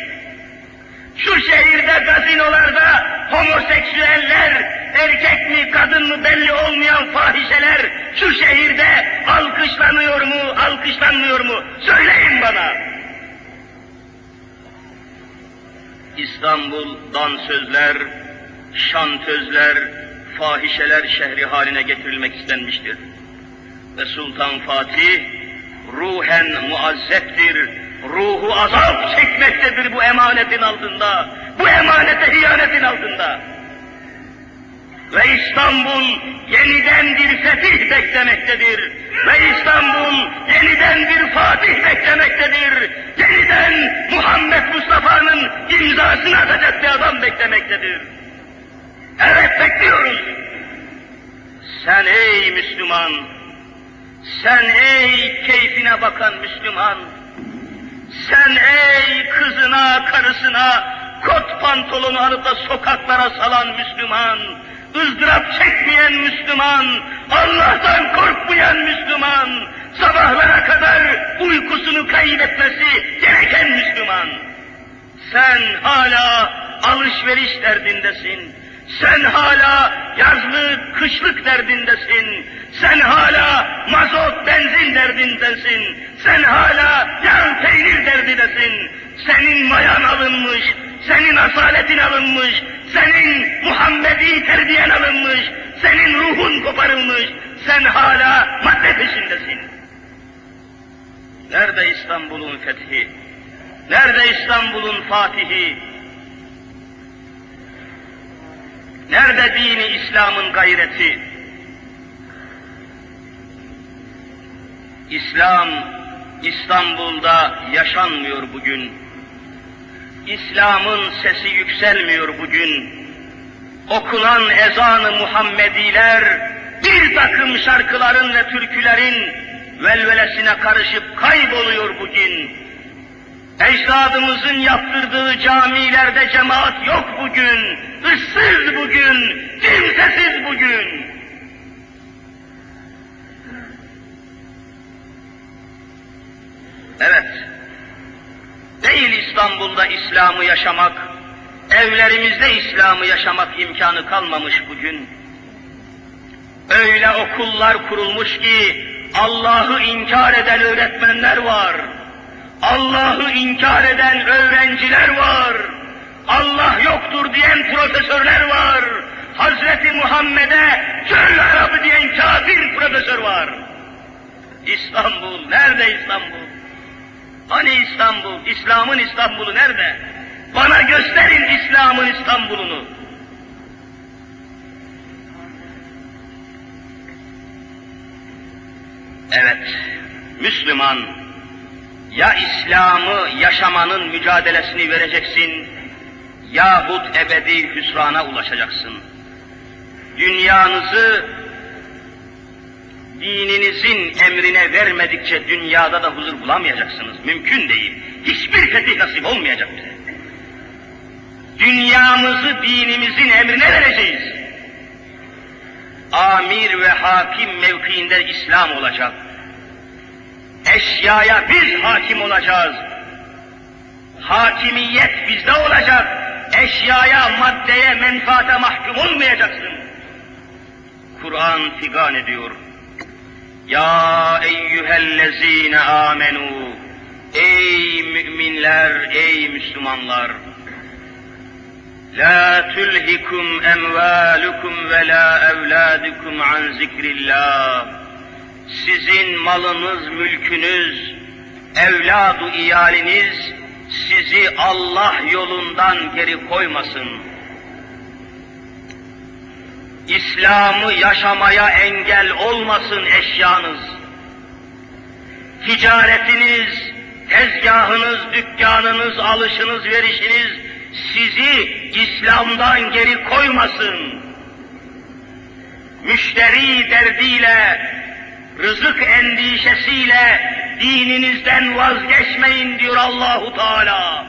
Şu şehirde gazinolarda homoseksüeller, erkek mi kadın mı belli olmayan fahişeler şu şehirde alkışlanıyor mu, alkışlanmıyor mu? Söyleyin bana. İstanbul dansözler, şantözler, fahişeler şehri haline getirilmek istenmiştir. Ve Sultan Fatih ruhen muazzeptir, ruhu azap çekmektedir bu emanetin altında, bu emanete hiyanetin altında. Ve İstanbul yeniden bir fetih beklemektedir. Ve İstanbul yeniden bir fatih beklemektedir. Yeniden Muhammed Mustafa'nın imzasını atacak bir adam beklemektedir. Evet bekliyoruz. Sen ey Müslüman, sen ey keyfine bakan Müslüman, sen ey kızına, karısına kot pantolonu alıp da sokaklara salan Müslüman, ızdırap çekmeyen Müslüman, Allah'tan korkmayan Müslüman, sabahlara kadar uykusunu kaybetmesi gereken Müslüman. Sen hala alışveriş derdindesin. Sen hala yazlık, kışlık derdindesin. Sen hala mazot, benzin derdindesin. Sen hala yağ peynir derdindesin. Senin mayan alınmış, senin asaletin alınmış, senin Muhammedi terbiyen alınmış, senin ruhun koparılmış, sen hala madde peşindesin. Nerede İstanbul'un fethi? Nerede İstanbul'un fatihi? Nerede dini İslam'ın gayreti? İslam İstanbul'da yaşanmıyor bugün. İslam'ın sesi yükselmiyor bugün. Okunan ezanı Muhammediler bir takım şarkıların ve türkülerin velvelesine karışıp kayboluyor bugün. Ecdadımızın yaptırdığı camilerde cemaat yok bugün, ıssız bugün, kimsesiz bugün. Evet, değil İstanbul'da İslam'ı yaşamak, evlerimizde İslam'ı yaşamak imkanı kalmamış bugün. Öyle okullar kurulmuş ki Allah'ı inkar eden öğretmenler var. Allah'ı inkar eden öğrenciler var. Allah yoktur diyen profesörler var. Hazreti Muhammed'e köl Arabı diyen kafir profesör var. İstanbul, nerede İstanbul? Hani İstanbul, İslam'ın İstanbul'u nerede? Bana gösterin İslam'ın İstanbul'unu. Evet, Müslüman, ya İslam'ı yaşamanın mücadelesini vereceksin, yahut ebedi hüsrana ulaşacaksın. Dünyanızı dininizin emrine vermedikçe dünyada da huzur bulamayacaksınız. Mümkün değil. Hiçbir fetih nasip olmayacak. Dünyamızı dinimizin emrine vereceğiz. Amir ve hakim mevkiinde İslam olacak. Eşyaya biz hakim olacağız. Hakimiyet bizde olacak. Eşyaya, maddeye, menfaate mahkum olmayacaksın. Kur'an figan ediyor. Ya eyyühellezine amenu. Ey müminler, ey Müslümanlar. La tulhikum emvalukum ve la evladukum an zikrillah. Sizin malınız, mülkünüz, evladu iyaliniz sizi Allah yolundan geri koymasın. İslam'ı yaşamaya engel olmasın eşyanız. Ticaretiniz, tezgahınız, dükkanınız, alışınız, verişiniz sizi İslam'dan geri koymasın. Müşteri derdiyle, rızık endişesiyle dininizden vazgeçmeyin diyor Allahu Teala.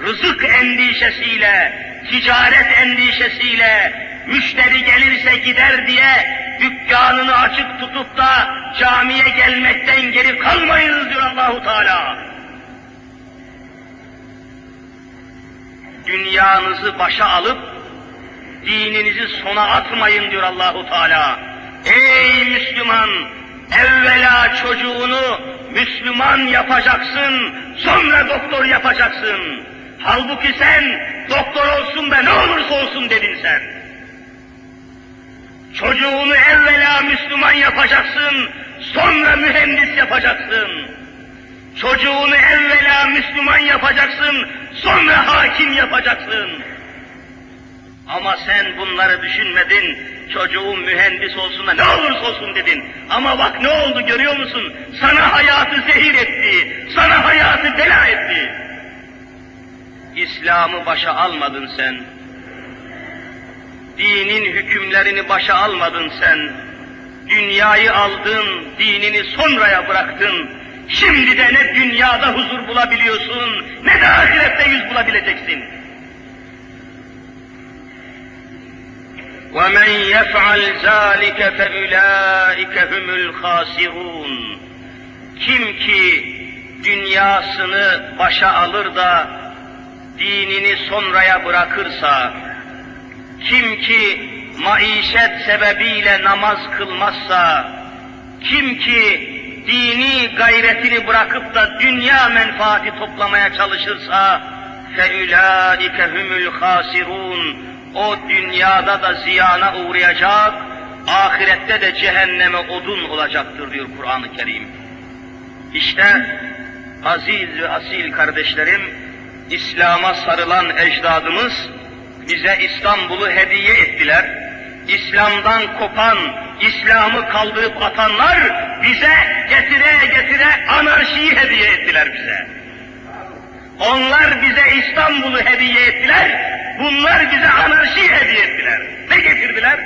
Rızık endişesiyle, ticaret endişesiyle, müşteri gelirse gider diye dükkanını açık tutup da camiye gelmekten geri kalmayınız diyor Allahu Teala. Dünyanızı başa alıp dininizi sona atmayın diyor Allahu Teala. Ey Müslüman, evvela çocuğunu Müslüman yapacaksın, sonra doktor yapacaksın. Halbuki sen doktor olsun da ne olursa olsun dedin sen. Çocuğunu evvela Müslüman yapacaksın, sonra mühendis yapacaksın. Çocuğunu evvela Müslüman yapacaksın, sonra hakim yapacaksın. Ama sen bunları düşünmedin, çocuğun mühendis olsun da ne olursa olsun dedin. Ama bak ne oldu görüyor musun? Sana hayatı zehir etti, sana hayatı bela etti. İslam'ı başa almadın sen. Dinin hükümlerini başa almadın sen. Dünyayı aldın, dinini sonraya bıraktın. Şimdi de ne dünyada huzur bulabiliyorsun, ne de ahirette yüz bulabileceksin. وَمَنْ يَفْعَلْ ذَٰلِكَ فَاُولَٰئِكَ هُمُ الْخَاسِرُونَ Kim ki dünyasını başa alır da dinini sonraya bırakırsa, kim ki maişet sebebiyle namaz kılmazsa, kim ki dini gayretini bırakıp da dünya menfaati toplamaya çalışırsa, فَاُولَٰئِكَ هُمُ الْخَاسِرُونَ o dünyada da ziyana uğrayacak, ahirette de cehenneme odun olacaktır diyor Kur'an-ı Kerim. İşte aziz ve asil kardeşlerim, İslam'a sarılan ecdadımız bize İstanbul'u hediye ettiler. İslam'dan kopan, İslam'ı kaldırıp atanlar bize getire getire anarşiyi hediye ettiler bize. Onlar bize İstanbul'u hediye ettiler, bunlar bize anarşi hediye ettiler. Ne getirdiler?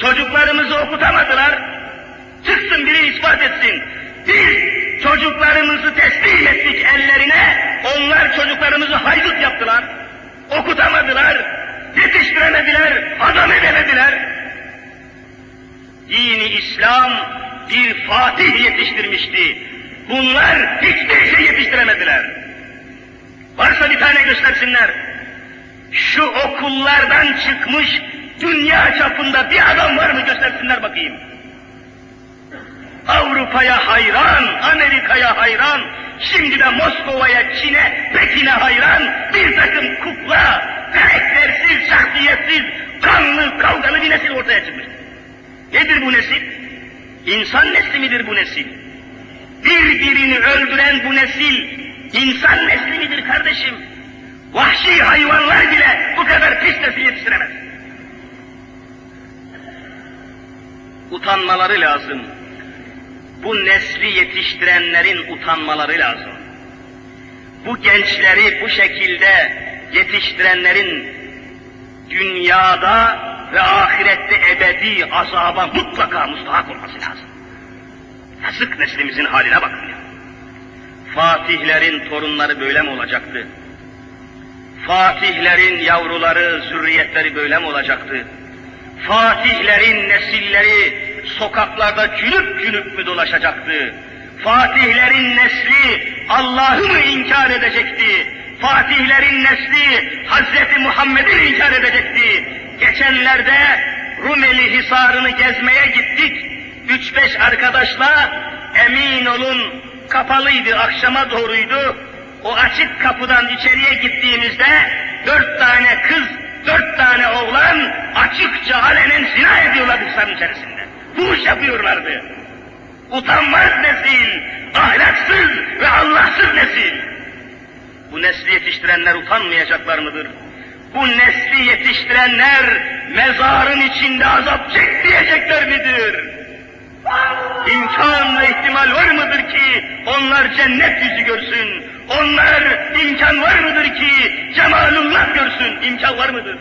Çocuklarımızı okutamadılar. Çıksın biri ispat etsin. Biz çocuklarımızı teslim ettik ellerine, onlar çocuklarımızı haydut yaptılar. Okutamadılar, yetiştiremediler, adam edemediler. Dini İslam bir Fatih yetiştirmişti. Bunlar hiçbir şey yetiştiremediler. Varsa bir tane göstersinler. Şu okullardan çıkmış dünya çapında bir adam var mı göstersinler bakayım. Avrupa'ya hayran, Amerika'ya hayran, şimdi de Moskova'ya, Çin'e, Pekin'e hayran bir takım kukla, karaktersiz, şahsiyetsiz, kanlı, kavgalı bir nesil ortaya çıkmış. Nedir bu nesil? İnsan nesli midir bu nesil? Birbirini öldüren bu nesil, insan nesli midir kardeşim? Vahşi hayvanlar bile bu kadar pis nesil yetiştiremez. Utanmaları lazım bu nesli yetiştirenlerin utanmaları lazım. Bu gençleri bu şekilde yetiştirenlerin dünyada ve ahirette ebedi azaba mutlaka mustahak olması lazım. Yazık neslimizin haline bakın ya. Fatihlerin torunları böyle mi olacaktı? Fatihlerin yavruları, zürriyetleri böyle mi olacaktı? Fatihlerin nesilleri sokaklarda cünüp cünüp mü dolaşacaktı? Fatihlerin nesli Allah'ı mı inkar edecekti? Fatihlerin nesli Hazreti Muhammed'i inkar edecekti? Geçenlerde Rumeli Hisarı'nı gezmeye gittik. Üç beş arkadaşla emin olun kapalıydı, akşama doğruydu. O açık kapıdan içeriye gittiğimizde dört tane kız, dört tane oğlan açıkça alenen zina ediyorlar Hisar'ın içerisinde. Fuhuş yapıyorlardı. Utanmaz nesil, ahlaksız ve Allahsız nesil. Bu nesli yetiştirenler utanmayacaklar mıdır? Bu nesli yetiştirenler mezarın içinde azap çek diyecekler midir? İmkan ve ihtimal var mıdır ki onlar cennet yüzü görsün? Onlar imkan var mıdır ki cemalullah görsün? İmkan var mıdır?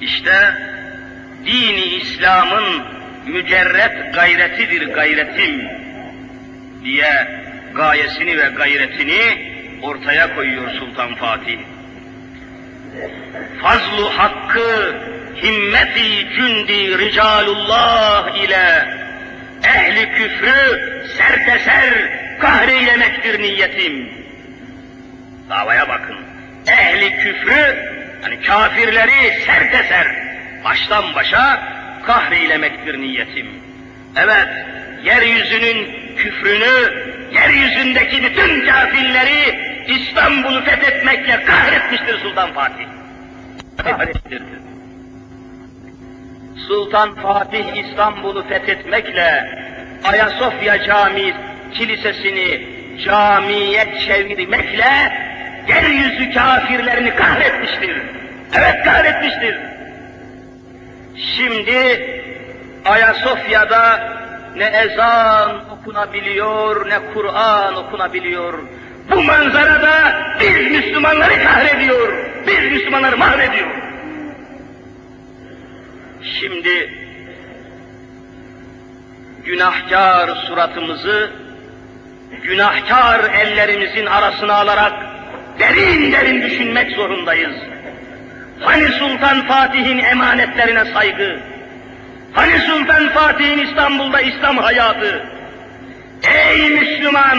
İşte dini İslam'ın mücerret gayretidir gayretim diye gayesini ve gayretini ortaya koyuyor Sultan Fatih. Fazlu hakkı himmeti cündi ricalullah ile ehli küfrü serteser kahreylemektir niyetim. Davaya bakın. Ehli küfrü Hani kafirleri serteser, baştan başa kahreylemektir niyetim. Evet, yeryüzünün küfrünü, yeryüzündeki bütün kafirleri İstanbul'u fethetmekle kahretmiştir Sultan Fatih. Kahrettirdi. Sultan Fatih İstanbul'u fethetmekle Ayasofya Camii kilisesini camiye çevirmekle yeryüzü kafirlerini kahretmiştir. Evet kahretmiştir. Şimdi Ayasofya'da ne ezan okunabiliyor, ne Kur'an okunabiliyor. Bu manzarada biz Müslümanları kahrediyor, biz Müslümanları mahvediyor. Şimdi günahkar suratımızı, günahkar ellerimizin arasına alarak derin derin düşünmek zorundayız. Hani Sultan Fatih'in emanetlerine saygı, hani Sultan Fatih'in İstanbul'da İslam hayatı, ey Müslüman,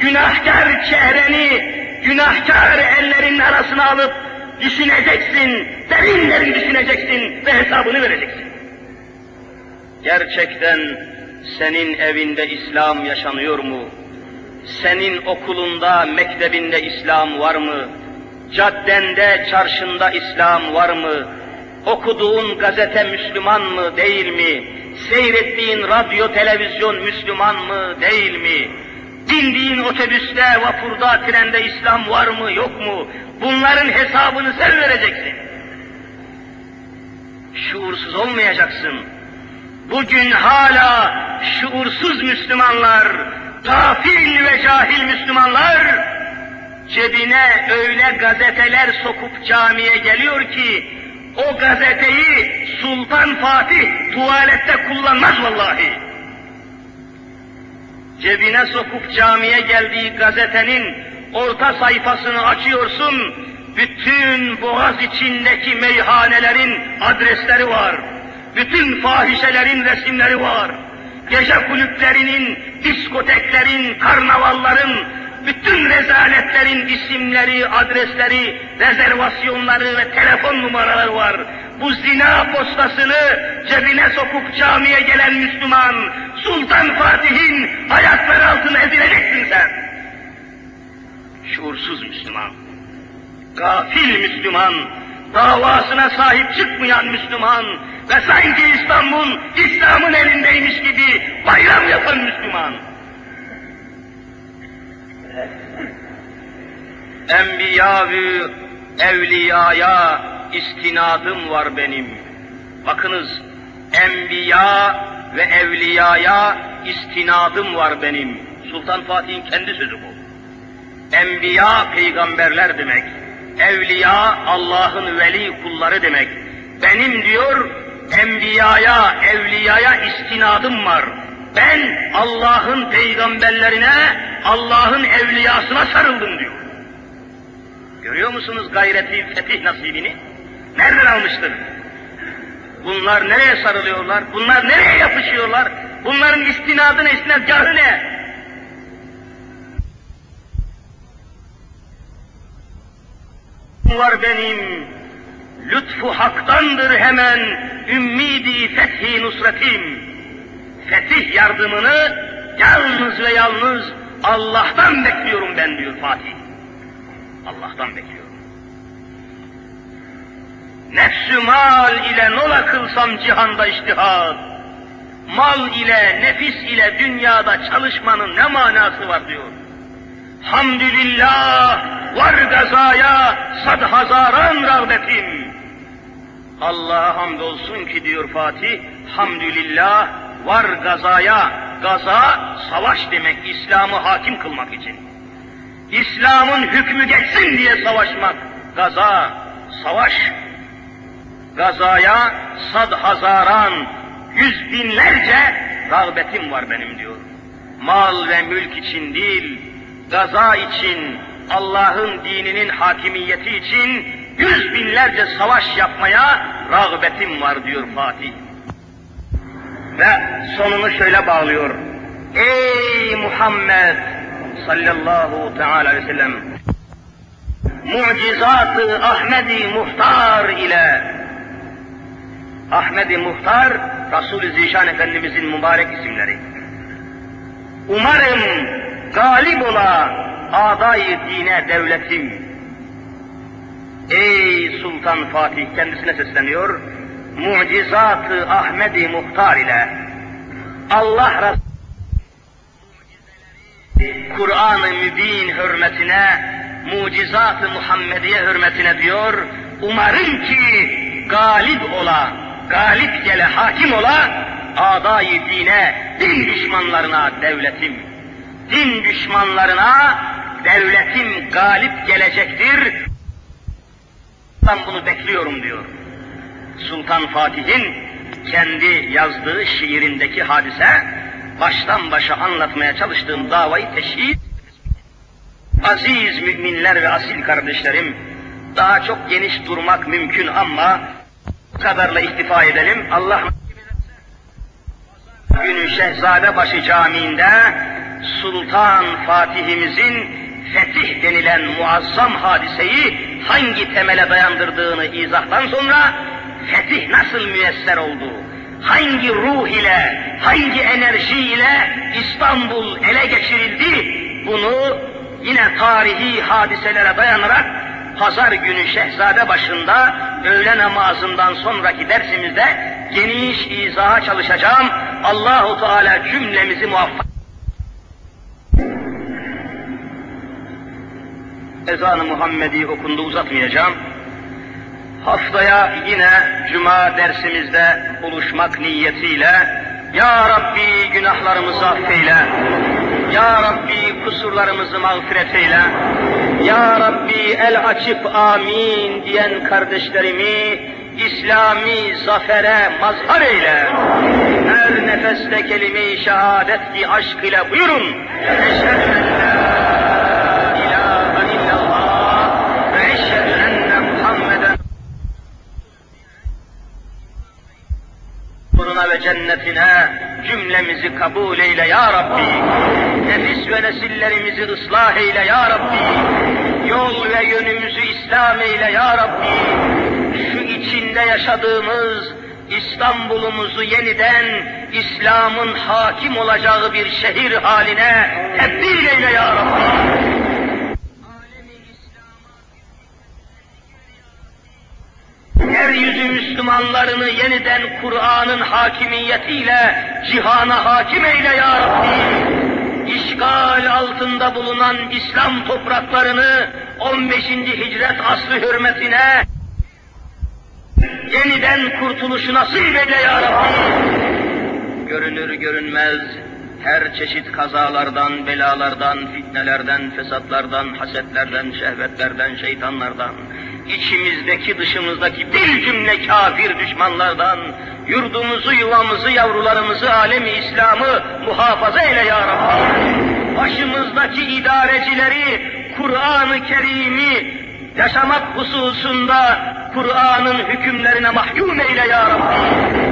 günahkar çehreni, günahkar ellerin arasına alıp düşüneceksin, derin derin düşüneceksin ve hesabını vereceksin. Gerçekten senin evinde İslam yaşanıyor mu? Senin okulunda, mektebinde İslam var mı? Caddende, çarşında İslam var mı? Okuduğun gazete Müslüman mı, değil mi? Seyrettiğin radyo, televizyon Müslüman mı, değil mi? Bindiğin otobüste, vapurda, trende İslam var mı, yok mu? Bunların hesabını sen vereceksin. Şuursuz olmayacaksın. Bugün hala şuursuz Müslümanlar, gafil ve cahil Müslümanlar, cebine öyle gazeteler sokup camiye geliyor ki, o gazeteyi Sultan Fatih tuvalette kullanmaz vallahi. Cebine sokup camiye geldiği gazetenin orta sayfasını açıyorsun, bütün boğaz içindeki meyhanelerin adresleri var. Bütün fahişelerin resimleri var. Gece kulüplerinin, diskoteklerin, karnavalların, bütün rezaletlerin isimleri, adresleri, rezervasyonları ve telefon numaraları var. Bu zina postasını cebine sokup camiye gelen Müslüman, Sultan Fatih'in ayakları altına ezileceksin sen. Şuursuz Müslüman, gafil Müslüman, davasına sahip çıkmayan Müslüman ve sanki İstanbul İslam'ın elindeymiş gibi bayram yapan Müslüman. Enbiya ve evliyaya istinadım var benim. Bakınız, enbiya ve evliyaya istinadım var benim. Sultan Fatih'in kendi sözü bu. Enbiya peygamberler demek. Evliya Allah'ın veli kulları demek. Benim diyor enbiyaya, evliyaya istinadım var. Ben Allah'ın peygamberlerine, Allah'ın evliyasına sarıldım diyor. Görüyor musunuz gayreti, fetih nasibini? Nereden almıştır? Bunlar nereye sarılıyorlar? Bunlar nereye yapışıyorlar? Bunların istinadı ne, istinadgahı ne? Var benim, lütfu haktandır hemen, ümmidi fethi nusretim. Fetih yardımını yalnız ve yalnız Allah'tan bekliyorum ben diyor Fatih. Allah'tan bekliyorum. Nefsü mal ile nola kılsam cihanda iştihad. Mal ile, nefis ile dünyada çalışmanın ne manası var diyor. Hamdülillah var gazaya sad hazaran rağbetim. Allah'a hamdolsun ki diyor Fatih, hamdülillah var gazaya, gaza savaş demek, İslam'ı hakim kılmak için. İslam'ın hükmü geçsin diye savaşmak, gaza, savaş. Gazaya sad hazaran, yüz binlerce rağbetim var benim diyor. Mal ve mülk için değil, gaza için, Allah'ın dininin hakimiyeti için yüz binlerce savaş yapmaya rağbetim var diyor Fatih. Ve sonunu şöyle bağlıyor. Ey Muhammed sallallahu teala aleyhi ve sellem mucizatı Ahmedi Muhtar ile Ahmedi Muhtar Resul-i Zişan Efendimizin mübarek isimleri. Umarım galip ola adayı dine devletim. Ey Sultan Fatih kendisine sesleniyor. Mucizatı Ahmedi Muhtar ile Allah Resulü Kur'an-ı Mübin hürmetine, mucizat-ı Muhammediye hürmetine diyor, umarım ki galip ola, galip gele, hakim ola, adayı dine, din düşmanlarına devletim. Din düşmanlarına devletim galip gelecektir. Ben bunu bekliyorum diyor. Sultan Fatih'in kendi yazdığı şiirindeki hadise, baştan başa anlatmaya çalıştığım davayı teşhis Aziz müminler ve asil kardeşlerim, daha çok geniş durmak mümkün ama bu kadarla iktifa edelim. Allah günü Şehzadebaşı Camii'nde Sultan Fatih'imizin fetih denilen muazzam hadiseyi hangi temele dayandırdığını izahtan sonra fetih nasıl müyesser oldu? Hangi ruh ile, hangi enerji ile İstanbul ele geçirildi? Bunu yine tarihi hadiselere dayanarak pazar günü Şehzade başında öğle namazından sonraki dersimizde geniş izaha çalışacağım. Allahu Teala cümlemizi muvaffak. Ezan-ı Muhammedi okundu uzatmayacağım. Haftaya yine Cuma dersimizde buluşmak niyetiyle Ya Rabbi günahlarımızı affeyle. Ya Rabbi kusurlarımızı mağfiret eyle. Ya Rabbi el açıp amin diyen kardeşlerimi İslami zafere mazhar eyle. Her nefeste kelime-i şehadet ki aşk ile buyurun. Eşhedü en la ilahe illallah ve eşhedü enne Muhammeden nuruna cennetine cümlemizi kabul eyle ya Rabbi. Nefis ve nesillerimizi ıslah eyle ya Rabbi. Yol ve yönümüzü İslam eyle ya Rabbi. Şu içinde yaşadığımız İstanbul'umuzu yeniden İslam'ın hakim olacağı bir şehir haline tebdil eyle ya Rabbi. Yeryüzü Müslümanlarını yeniden Kur'an'ın hakimiyetiyle cihana hakim eyle ya Rabbi. İşgal altında bulunan İslam topraklarını 15. hicret asrı hürmetine yeniden kurtuluşu nasip eyle ya Rabbi. Görünür görünmez her çeşit kazalardan, belalardan, fitnelerden, fesatlardan, hasetlerden, şehvetlerden, şeytanlardan, içimizdeki dışımızdaki bir cümle kafir düşmanlardan, yurdumuzu, yuvamızı, yavrularımızı, alemi İslam'ı muhafaza eyle ya Rabbi. Başımızdaki idarecileri Kur'an-ı Kerim'i yaşamak hususunda Kur'an'ın hükümlerine mahkum eyle ya Rabbi.